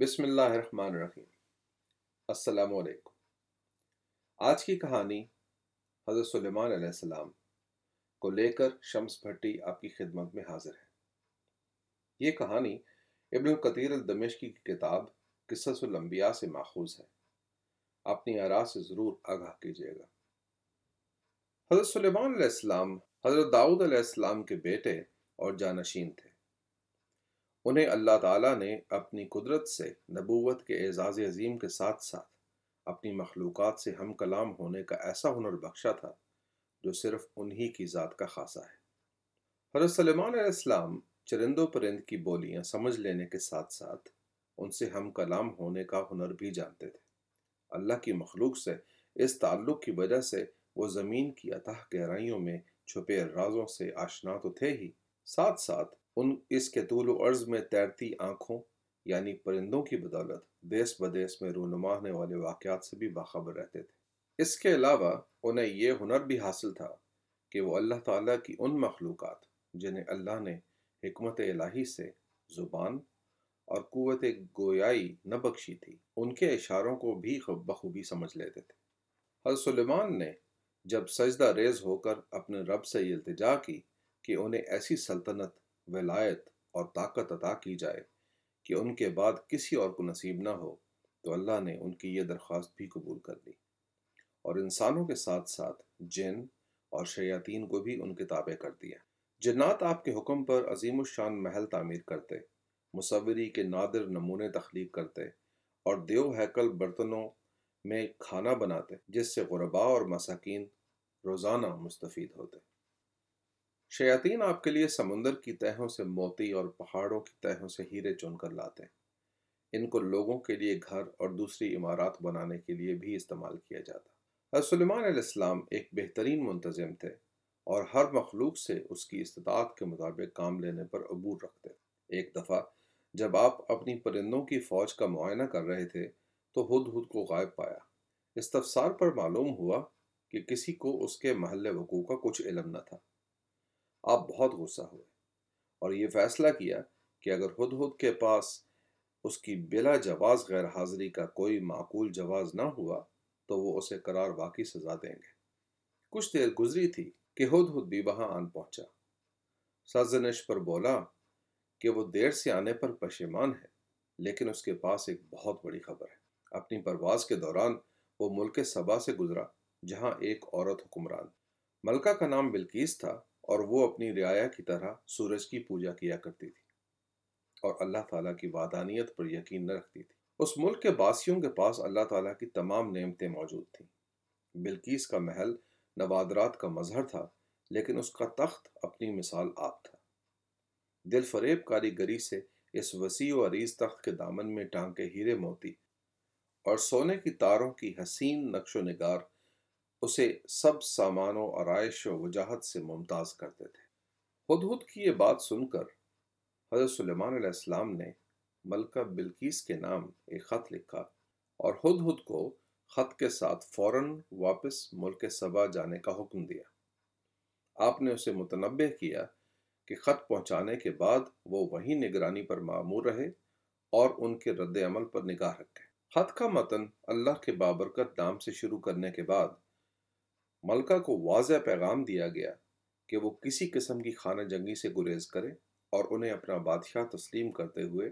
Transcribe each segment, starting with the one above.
بسم اللہ الرحمن الرحیم۔ السلام علیکم۔ آج کی کہانی حضرت سلیمان علیہ السلام کو لے کر شمس بھٹی آپ کی خدمت میں حاضر ہے یہ کہانی ابن القطیر الدمشقی کی کتاب قصص الانبیاء سے ماخوذ ہے۔ اپنی آراء سے ضرور آگاہ کیجیے گا۔ حضرت سلیمان علیہ السلام، حضرت داؤد علیہ السلام کے بیٹے اور جانشین تھے۔ انہیں اللہ تعالیٰ نے اپنی قدرت سے، نبوت کے اعزاز عظیم کے ساتھ ساتھ اپنی مخلوقات سے ہم کلام ہونے کا ایسا ہنر بخشا تھا جو صرف انہی کی ذات کا خاصہ ہے۔ حضرت سلیمان علیہ السلام چرند و پرند کی بولیاں سمجھ لینے کے ساتھ ساتھ ان سے ہم کلام ہونے کا ہنر بھی جانتے تھے۔ اللہ کی مخلوق سے اس تعلق کی وجہ سے وہ زمین کی اتح گہرائیوں میں چھپے رازوں سے آشنا تو تھے ہی۔ ساتھ ساتھ ان اس کے طول و عرض میں تیرتی آنکھوں یعنی پرندوں کی بدولت دیس بدیس میں رونما ہونے والے واقعات سے بھی باخبر رہتے تھے۔ اس کے علاوہ انہیں یہ ہنر بھی حاصل تھا کہ وہ اللہ تعالیٰ کی ان مخلوقات جنہیں اللہ نے حکمت الہی سے زبان اور قوت گویائی نہ بخشی تھی، ان کے اشاروں کو بھی بخوبی سمجھ لیتے تھے۔ حضرت سلیمان نے جب سجدہ ریز ہو کر اپنے رب سے یہ التجا کی کہ انہیں ایسی سلطنت ولایت اور طاقت عطا کی جائے کہ ان کے بعد کسی اور کو نصیب نہ ہو، تو اللہ نے ان کی یہ درخواست بھی قبول کر لی۔ اور انسانوں کے ساتھ ساتھ جن اور شیاطین کو بھی ان کے تابع کر دیا۔ جنات آپ کے حکم پر عظیم الشان محل تعمیر کرتے، مصوری کے نادر نمونے تخلیق کرتے اور دیو ہیکل برتنوں میں کھانا بناتے، جس سے غربا اور مساکین روزانہ مستفید ہوتے۔ شیاطین آپ کے لیے سمندر کی تہوں سے موتی اور پہاڑوں کی تہوں سے ہیرے چن کر لاتے ہیں۔ ان کو لوگوں کے لیے گھر اور دوسری عمارات بنانے کے لیے بھی استعمال کیا جاتا۔ حضرت سلیمان علیہ السلام ایک بہترین منتظم تھے اور ہر مخلوق سے اس کی استطاعت کے مطابق کام لینے پر عبور رکھتے ایک دفعہ جب آپ اپنی پرندوں کی فوج کا معائنہ کر رہے تھے تو ہد ہد کو غائب پایا۔ استفسار پر معلوم ہوا کہ کسی کو اس کے محل وقوع کا کچھ علم نہ تھا۔ آپ بہت غصہ ہوئے اور یہ فیصلہ کیا کہ اگر ہد ہد کے پاس اس کی بلا جواز غیر حاضری کا کوئی معقول جواز نہ ہوا تو وہ اسے قرار واقعی سزا دیں گے۔ کچھ دیر گزری تھی کہ ہد ہد بھی وہاں آن پہنچا۔ سازنش پر بولا کہ وہ دیر سے آنے پر پشیمان ہے، لیکن اس کے پاس ایک بہت بڑی خبر ہے۔ اپنی پرواز کے دوران وہ ملک سبا سے گزرا، جہاں ایک عورت حکمران۔ ملکہ کا نام بلکیس تھا۔ اور وہ اپنی رعایا کی طرح سورج کی پوجا کیا کرتی تھی اور اللہ تعالیٰ کی وادانیت پر یقین نہ رکھتی تھی۔ اس ملک کے باسیوں کے پاس اللہ تعالیٰ کی تمام نعمتیں موجود تھیں۔ بلکیس کا محل نوادرات کا مظہر تھا، لیکن اس کا تخت اپنی مثال آپ تھا۔ دل فریب کاریگری سے اس وسیع و عریض تخت کے دامن میں ٹانکے ہیرے موتی اور سونے کی تاروں کی حسین نقش و نگار اسے سب سامان و آرائش و وجاہت سے ممتاز کرتے تھے۔ ہد ہد کی یہ بات سن کر حضرت سلیمان علیہ السلام نے ملکہ بلکیس کے نام ایک خط لکھا اور ہد ہد کو خط کے ساتھ فوراً واپس ملک سبا جانے کا حکم دیا۔ آپ نے اسے متنبع کیا کہ خط پہنچانے کے بعد وہ وہی نگرانی پر معمور رہے اور ان کے رد عمل پر نگاہ رکھے۔ خط کا متن اللہ کے بابرکت نام سے شروع کرنے کے بعد ملکہ کو واضح پیغام دیا گیا کہ وہ کسی قسم کی خانہ جنگی سے گریز کرے اور انہیں اپنا بادشاہ تسلیم کرتے ہوئے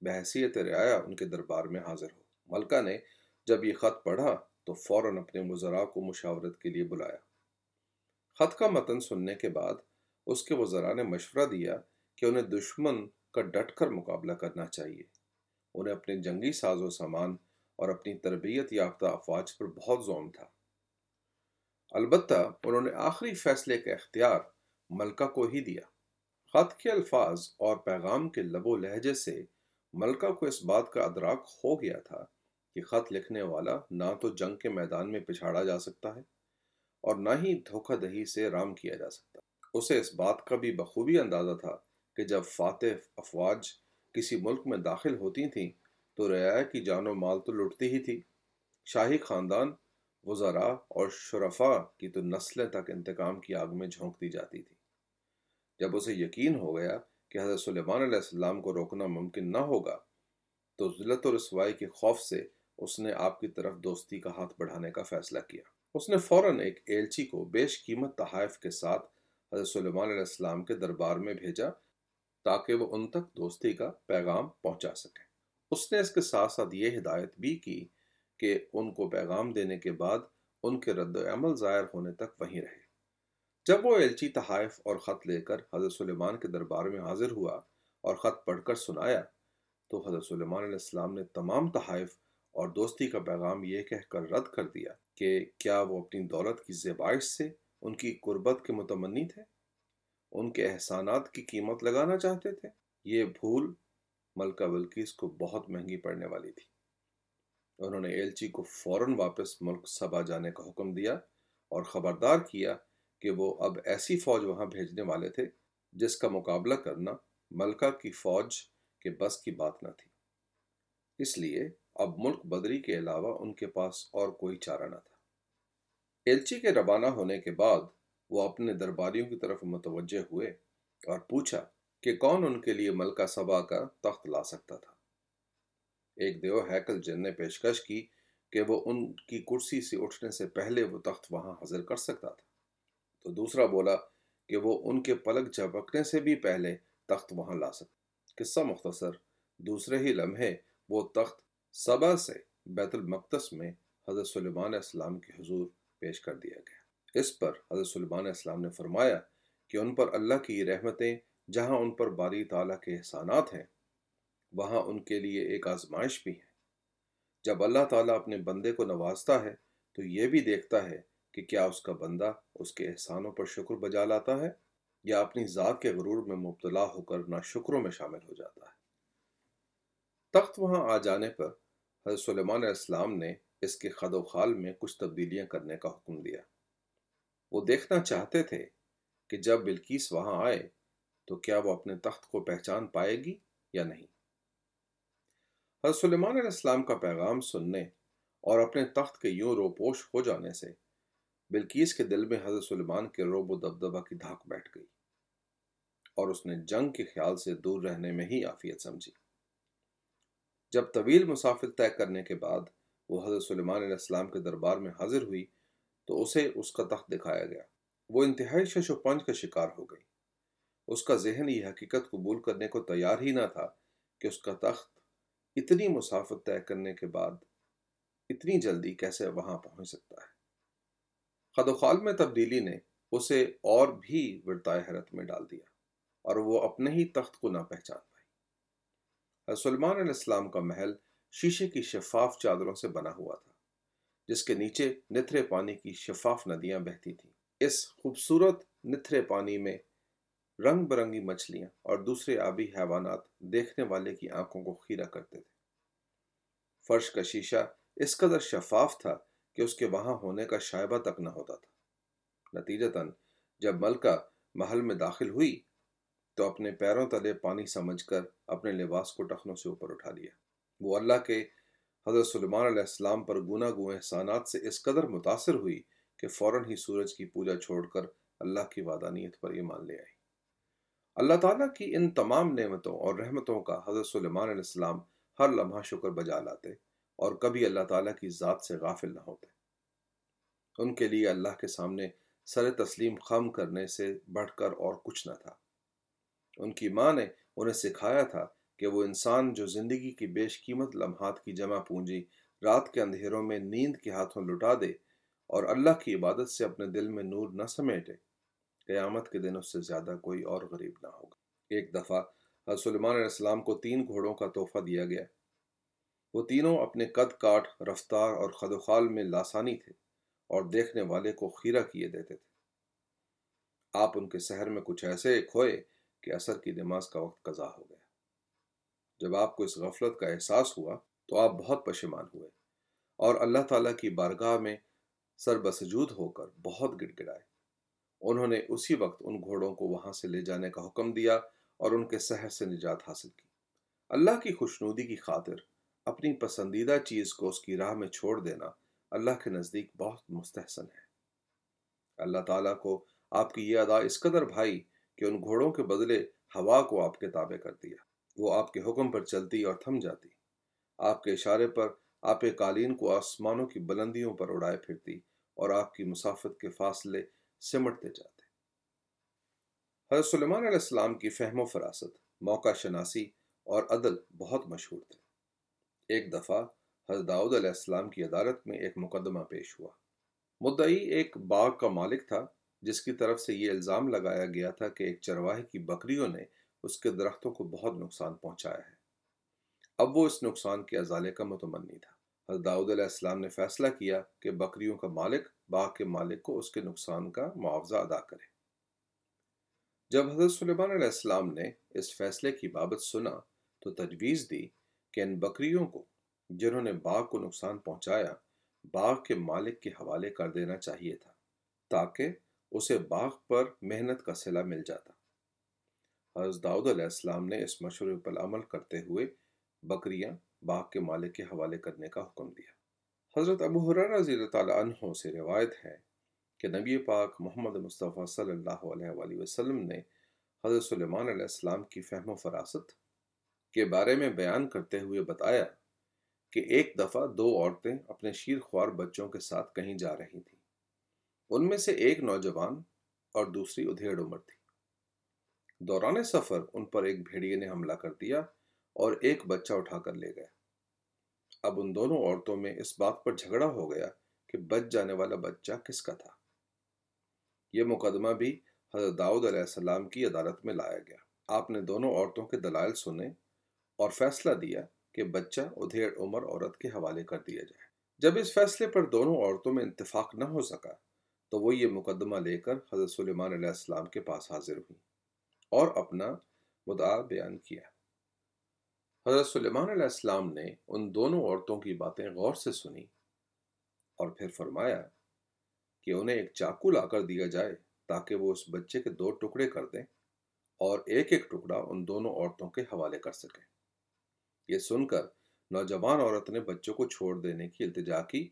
بحثیت رعایا ان کے دربار میں حاضر ہو۔ ملکہ نے جب یہ خط پڑھا تو فوراً اپنے وزراء کو مشاورت کے لیے بلایا۔ خط کا متن سننے کے بعد اس کے وزراء نے مشورہ دیا کہ انہیں دشمن کا ڈٹ کر مقابلہ کرنا چاہیے۔ انہیں اپنے جنگی ساز و سامان اور اپنی تربیت یافتہ افواج پر بہت زوم تھا۔ البتہ انہوں نے آخری فیصلے کا اختیار ملکہ کو ہی دیا۔ خط کے الفاظ اور پیغام کے لب و لہجے سے ملکہ کو اس بات کا ادراک ہو گیا تھا کہ خط لکھنے والا نہ تو جنگ کے میدان میں پچھاڑا جا سکتا ہے اور نہ ہی دھوکہ دہی سے رام کیا جا سکتا۔ اسے اس بات کا بھی بخوبی اندازہ تھا کہ جب فاتح افواج کسی ملک میں داخل ہوتی تھیں تو رعایا کی جان و مال تو لٹتی ہی تھی۔ شاہی خاندان وزراء اور شرفا کی تو نسلیں تک انتقام کی آگ میں جھونک دی جاتی تھی۔ جب اسے یقین ہو گیا کہ حضرت سلیمان علیہ السلام کو روکنا ممکن نہ ہوگا، تو ذلت و رسوائی کے خوف سے اس نے آپ کی طرف دوستی کا ہاتھ بڑھانے کا فیصلہ کیا۔ اس نے فوراً ایک ایلچی کو بیش قیمت تحائف کے ساتھ حضرت سلیمان علیہ السلام کے دربار میں بھیجا تاکہ وہ ان تک دوستی کا پیغام پہنچا سکے۔ اس نے اس کے ساتھ ساتھ یہ ہدایت بھی کی کہ ان کو پیغام دینے کے بعد ان کے رد عمل ظاہر ہونے تک وہیں رہے۔ جب وہ ایلچی تحائف اور خط لے کر حضرت سلیمان کے دربار میں حاضر ہوا اور خط پڑھ کر سنایا، تو حضرت سلیمان علیہ السلام نے تمام تحائف اور دوستی کا پیغام یہ کہہ کر رد کر دیا کہ کیا وہ اپنی دولت کی زیبائش سے ان کی قربت کے متمنی تھے؟ ان کے احسانات کی قیمت لگانا چاہتے تھے؟ یہ بھول ملکہ بلکیس کو بہت مہنگی پڑنے والی تھی۔ انہوں نے ایلچی کو فوراً واپس ملک سبا جانے کا حکم دیا اور خبردار کیا کہ وہ اب ایسی فوج وہاں بھیجنے والے تھے جس کا مقابلہ کرنا ملکہ کی فوج کے بس کی بات نہ تھی۔ اس لیے اب ملک بدری کے علاوہ ان کے پاس اور کوئی چارہ نہ تھا۔ ایلچی کے روانہ ہونے کے بعد وہ اپنے درباریوں کی طرف متوجہ ہوئے اور پوچھا کہ کون ان کے لیے ملکہ سبا کا تخت لا سکتا تھا۔ ایک دیو ہیکل جن نے پیشکش کی کہ وہ ان کی کرسی سے اٹھنے سے پہلے وہ تخت وہاں حاضر کر سکتا تھا۔ تو دوسرا بولا کہ وہ ان کے پلک جھپکنے سے بھی پہلے تخت وہاں لا سکتا۔ قصہ مختصر، دوسرے ہی لمحے وہ تخت سبا سے بیت المقدس میں حضرت سلیمان اسلام کے حضور پیش کر دیا گیا۔ اس پر حضرت سلیمان اسلام نے فرمایا کہ ان پر اللہ کی رحمتیں، جہاں ان پر باری تعالیٰ کے احسانات ہیں وہاں ان کے لیے ایک آزمائش بھی ہے۔ جب اللہ تعالیٰ اپنے بندے کو نوازتا ہے، تو یہ بھی دیکھتا ہے کہ کیا اس کا بندہ اس کے احسانوں پر شکر بجا لاتا ہے یا اپنی ذات کے غرور میں مبتلا ہو کر نہ شکروں میں شامل ہو جاتا ہے۔ تخت وہاں آ جانے پر حضرت سلیمان علیہ السلام نے اس کے خد و خال میں کچھ تبدیلیاں کرنے کا حکم دیا۔ وہ دیکھنا چاہتے تھے کہ جب بلکیس وہاں آئے تو کیا وہ اپنے تخت کو پہچان پائے گی یا نہیں۔ حضرت سلیمان علیہ السلام کا پیغام سننے اور اپنے تخت کے یوں روپوش ہو جانے سے بلکیس کے دل میں حضرت سلیمان کے روب و دبدبہ کی دھاک بیٹھ گئی اور اس نے جنگ کے خیال سے دور رہنے میں ہی آفیت سمجھی۔ جب طویل مسافر طے کرنے کے بعد وہ حضرت سلیمان علیہ السلام کے دربار میں حاضر ہوئی تو اسے اس کا تخت دکھایا گیا۔ وہ انتہائی شش و پنج کا شکار ہو گئی۔ اس کا ذہن یہ حقیقت قبول کرنے کو تیار ہی نہ تھا کہ اس کا تخت اتنی مسافت طے کرنے کے بعد اتنی جلدی کیسے وہاں پہنچ سکتا ہے؟ خد و خال میں تبدیلی نے اسے اور بھی ورتائے حیرت میں ڈال دیا اور وہ اپنے ہی تخت کو نہ پہچان پائی سلمان علیہ السلام کا محل شیشے کی شفاف چادروں سے بنا ہوا تھا، جس کے نیچے نتھرے پانی کی شفاف ندیاں بہتی تھیں۔ اس خوبصورت نتھرے پانی میں رنگ برنگی مچھلیاں اور دوسرے آبی حیوانات دیکھنے والے کی آنکھوں کو خیرہ کرتے تھے۔ فرش کا شیشہ اس قدر شفاف تھا کہ اس کے وہاں ہونے کا شائبہ تک نہ ہوتا تھا۔ نتیجتاً جب ملکہ محل میں داخل ہوئی تو اپنے پیروں تلے پانی سمجھ کر اپنے لباس کو ٹخنوں سے اوپر اٹھا لیا۔ وہ اللہ کے حضرت سلمان علیہ السلام پر گنا گو احسانات سے اس قدر متاثر ہوئی کہ فوراً ہی سورج کی پوجا چھوڑ کر اللہ کی وعدانیت پر ایمان لے آئی۔ اللہ تعالیٰ کی ان تمام نعمتوں اور رحمتوں کا حضرت سلیمان علیہ السلام ہر لمحہ شکر بجا لاتے اور کبھی اللہ تعالیٰ کی ذات سے غافل نہ ہوتے۔ ان کے لیے اللہ کے سامنے سر تسلیم خم کرنے سے بڑھ کر اور کچھ نہ تھا۔ ان کی ماں نے انہیں سکھایا تھا کہ وہ انسان جو زندگی کی بیش قیمت لمحات کی جمع پونجی رات کے اندھیروں میں نیند کے ہاتھوں لٹا دے اور اللہ کی عبادت سے اپنے دل میں نور نہ سمیٹے۔ قیامت کے دن اس سے زیادہ کوئی اور غریب نہ ہوگا۔ ایک دفعہ حضرت سلمان علیہ السلام کو تین گھوڑوں کا تحفہ دیا گیا۔ وہ تینوں اپنے قد کاٹ، رفتار اور خد و خال میں لاسانی تھے اور دیکھنے والے کو خیرہ کیے دیتے تھے۔ آپ ان کے سحر میں کچھ ایسے کھوئے کہ اثر کی نماز کا وقت قضا ہو گیا۔ جب آپ کو اس غفلت کا احساس ہوا تو آپ بہت پشیمان ہوئے اور اللہ تعالیٰ کی بارگاہ میں سر بسجود ہو کر بہت گڑ گڑائے۔ انہوں نے اسی وقت ان گھوڑوں کو وہاں سے لے جانے کا حکم دیا اور ان کے سحر سے نجات حاصل کی۔ اللہ کی خوشنودی کی خاطر اپنی پسندیدہ چیز کو اس کی راہ میں چھوڑ دینا اللہ کے نزدیک بہت مستحسن ہے۔ اللہ تعالیٰ کو آپ کی یہ ادا اس قدر بھائی کہ ان گھوڑوں کے بدلے ہوا کو آپ کے تابع کر دیا۔ وہ آپ کے حکم پر چلتی اور تھم جاتی۔ آپ کے اشارے پر آپ قالین کو آسمانوں کی بلندیوں پر اڑائے پھرتی اور آپ کی مسافت کے فاصلے سمٹتے جاتے حضرت سلیمان علیہ السلام کی فہم و فراست، موقع شناسی اور عدل بہت مشہور تھے۔ ایک دفعہ حضرت داؤد علیہ السلام کی عدالت میں ایک مقدمہ پیش ہوا۔ مدعی ایک باغ کا مالک تھا، جس کی طرف سے یہ الزام لگایا گیا تھا کہ ایک چرواہے کی بکریوں نے اس کے درختوں کو بہت نقصان پہنچایا ہے۔ اب وہ اس نقصان کے ازالے کا متمنی تھا۔ حضرت داؤد علیہ السلام نے فیصلہ کیا کہ بکریوں کا مالک باغ کے مالک کو اس کے نقصان کا معاوضہ ادا کرے۔ جب حضرت سلیمان علیہ السلام نے اس فیصلے کی بابت سنا تو تجویز دی کہ ان بکریوں کو جنہوں نے باغ کو نقصان پہنچایا، باغ کے مالک کے حوالے کر دینا چاہیے تھا تاکہ اسے باغ پر محنت کا صلہ مل جاتا۔ حضرت داؤد علیہ السلام نے اس مشورے پر عمل کرتے ہوئے بکریاں باغ کے مالک کے حوالے کرنے کا حکم دیا۔ حضرت ابو رضی اللہ تعالیٰ عنہ سے روایت ہے کہ نبی پاک محمد مصطفیٰ صلی اللہ علیہ وآلہ وسلم نے حضرت سلیمان علیہ السلام کی فہم و فراست کے بارے میں بیان کرتے ہوئے بتایا کہ ایک دفعہ دو عورتیں اپنے شیر خوار بچوں کے ساتھ کہیں جا رہی تھیں۔ ان میں سے ایک نوجوان اور دوسری ادھیڑ عمر تھی۔ دوران سفر ان پر ایک بھیڑیے نے حملہ کر دیا اور ایک بچہ اٹھا کر لے گیا۔ اب ان دونوں عورتوں میں اس بات پر جھگڑا ہو گیا کہ بچ جانے والا بچہ کس کا تھا۔ یہ مقدمہ بھی حضرت داؤد علیہ السلام کی عدالت میں لایا گیا۔ آپ نے دونوں عورتوں کے دلائل سنے اور فیصلہ دیا کہ بچہ ادھیڑ عمر عورت کے حوالے کر دیا جائے۔ جب اس فیصلے پر دونوں عورتوں میں اتفاق نہ ہو سکا تو وہ یہ مقدمہ لے کر حضرت سلیمان علیہ السلام کے پاس حاضر ہوئی اور اپنا مدعا بیان کیا۔ حضرت سلیمان علیہ السلام نے ان دونوں عورتوں کی باتیں غور سے سنی اور پھر فرمایا کہ انہیں ایک چاقو لا کر دیا جائے تاکہ وہ اس بچے کے دو ٹکڑے کر دیں اور ایک ایک ٹکڑا ان دونوں عورتوں کے حوالے کر سکیں۔ یہ سن کر نوجوان عورت نے بچوں کو چھوڑ دینے کی التجا کی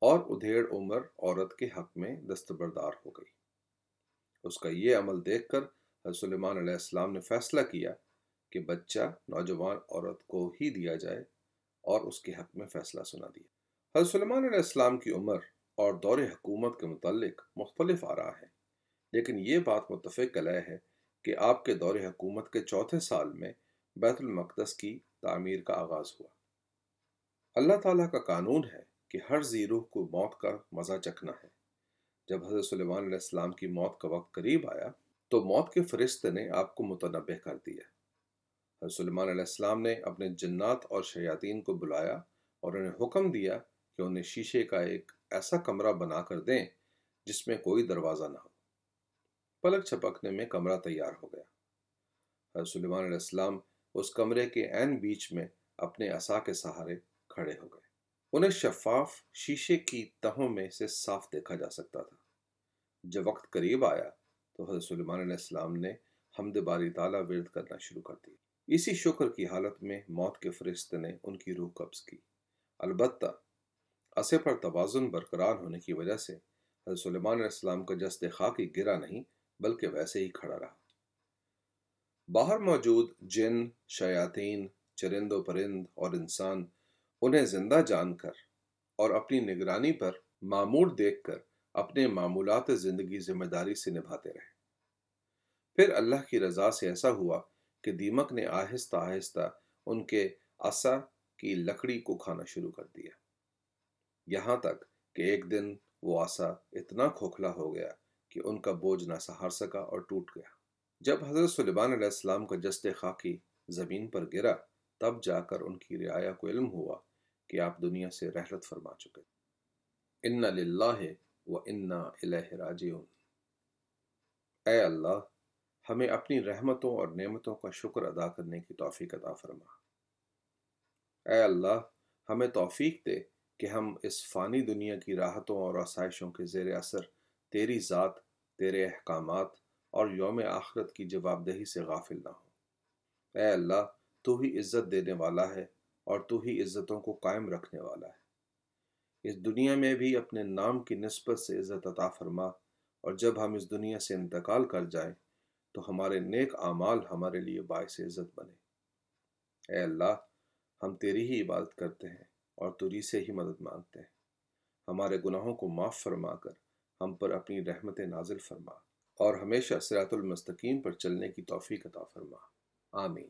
اور ادھیڑ عمر عورت کے حق میں دستبردار ہو گئی۔ اس کا یہ عمل دیکھ کر حضرت سلیمان علیہ السلام نے فیصلہ کیا کہ بچہ نوجوان عورت کو ہی دیا جائے اور اس کے حق میں فیصلہ سنا دیا۔ حضرت سلیمان علیہ السلام کی عمر اور دور حکومت کے متعلق مختلف آ رہا ہے لیکن یہ بات متفق علیہ ہے کہ آپ کے دور حکومت کے چوتھے سال میں بیت المقدس کی تعمیر کا آغاز ہوا۔ اللہ تعالیٰ کا قانون ہے کہ ہر زیروح کو موت کا مزہ چکھنا ہے۔ جب حضرت سلیمان علیہ السلام کی موت کا وقت قریب آیا، تو موت کے فرشتے نے آپ کو متنبع کر دیا۔ حضرت سلیمان علیہ السلام نے اپنے جنات اور شیاطین کو بلایا اور انہیں حکم دیا کہ انہیں شیشے کا ایک ایسا کمرہ بنا کر دیں جس میں کوئی دروازہ نہ ہو۔ پلک چھپکنے میں کمرہ تیار ہو گیا۔ حضرت سلیمان علیہ السلام اس کمرے کے عین بیچ میں اپنے عصا کے سہارے کھڑے ہو گئے۔ انہیں شفاف شیشے کی تہوں میں سے صاف دیکھا جا سکتا تھا۔ جب وقت قریب آیا تو حضرت سلیمان علیہ السلام نے حمد باری تعالیٰ ورد کرنا شروع کر دی اسی شکر کی حالت میں موت کے فرشتے نے ان کی روح قبض کی۔ البتہ اسے پر توازن برقرار ہونے کی وجہ سے حضرت سلیمان علیہ السلام کا جست خاکی گرا نہیں، بلکہ ویسے ہی کھڑا رہا۔ باہر موجود جن، شیاطین، چرند و پرند اور انسان انہیں زندہ جان کر اور اپنی نگرانی پر معمور دیکھ کر اپنے معمولات زندگی ذمہ داری سے نبھاتے رہے۔ پھر اللہ کی رضا سے ایسا ہوا کہ دیمک نے آہستہ آہستہ ان کے عصا کی لکڑی کو کھانا شروع کر دیا۔ یہاں تک کہ ایک دن وہ آسا اتنا کھوکھلا ہو گیا کہ ان کا بوجھ نہ سہار سکا اور ٹوٹ گیا۔ جب حضرت سلیمان علیہ السلام کا جست خاکی زمین پر گرا، تب جا کر ان کی رعایا کو علم ہوا کہ آپ دنیا سے رحلت فرما چکے ان للہ و انا الہ راجعون۔ اے اللہ ہمیں اپنی رحمتوں اور نعمتوں کا شکر ادا کرنے کی توفیق عطا فرما۔ اے اللہ، ہمیں توفیق دے کہ ہم اس فانی دنیا کی راحتوں اور آسائشوں کے زیر اثر تیری ذات، تیرے احکامات اور یوم آخرت کی جواب دہی سے غافل نہ ہوں۔ اے اللہ، تو ہی عزت دینے والا ہے اور تو ہی عزتوں کو قائم رکھنے والا ہے۔ اس دنیا میں بھی اپنے نام کی نسبت سے عزت عطا فرما اور جب ہم اس دنیا سے انتقال کر جائیں تو ہمارے نیک اعمال ہمارے لیے باعث عزت بنے۔ اے اللہ، ہم تیری ہی عبادت کرتے ہیں اور تری سے ہی مدد مانگتے ہیں۔ ہمارے گناہوں کو معاف فرما کر ہم پر اپنی رحمت نازل فرما اور ہمیشہ سرات المستقیم پر چلنے کی توفیق عطا فرما۔ آمین۔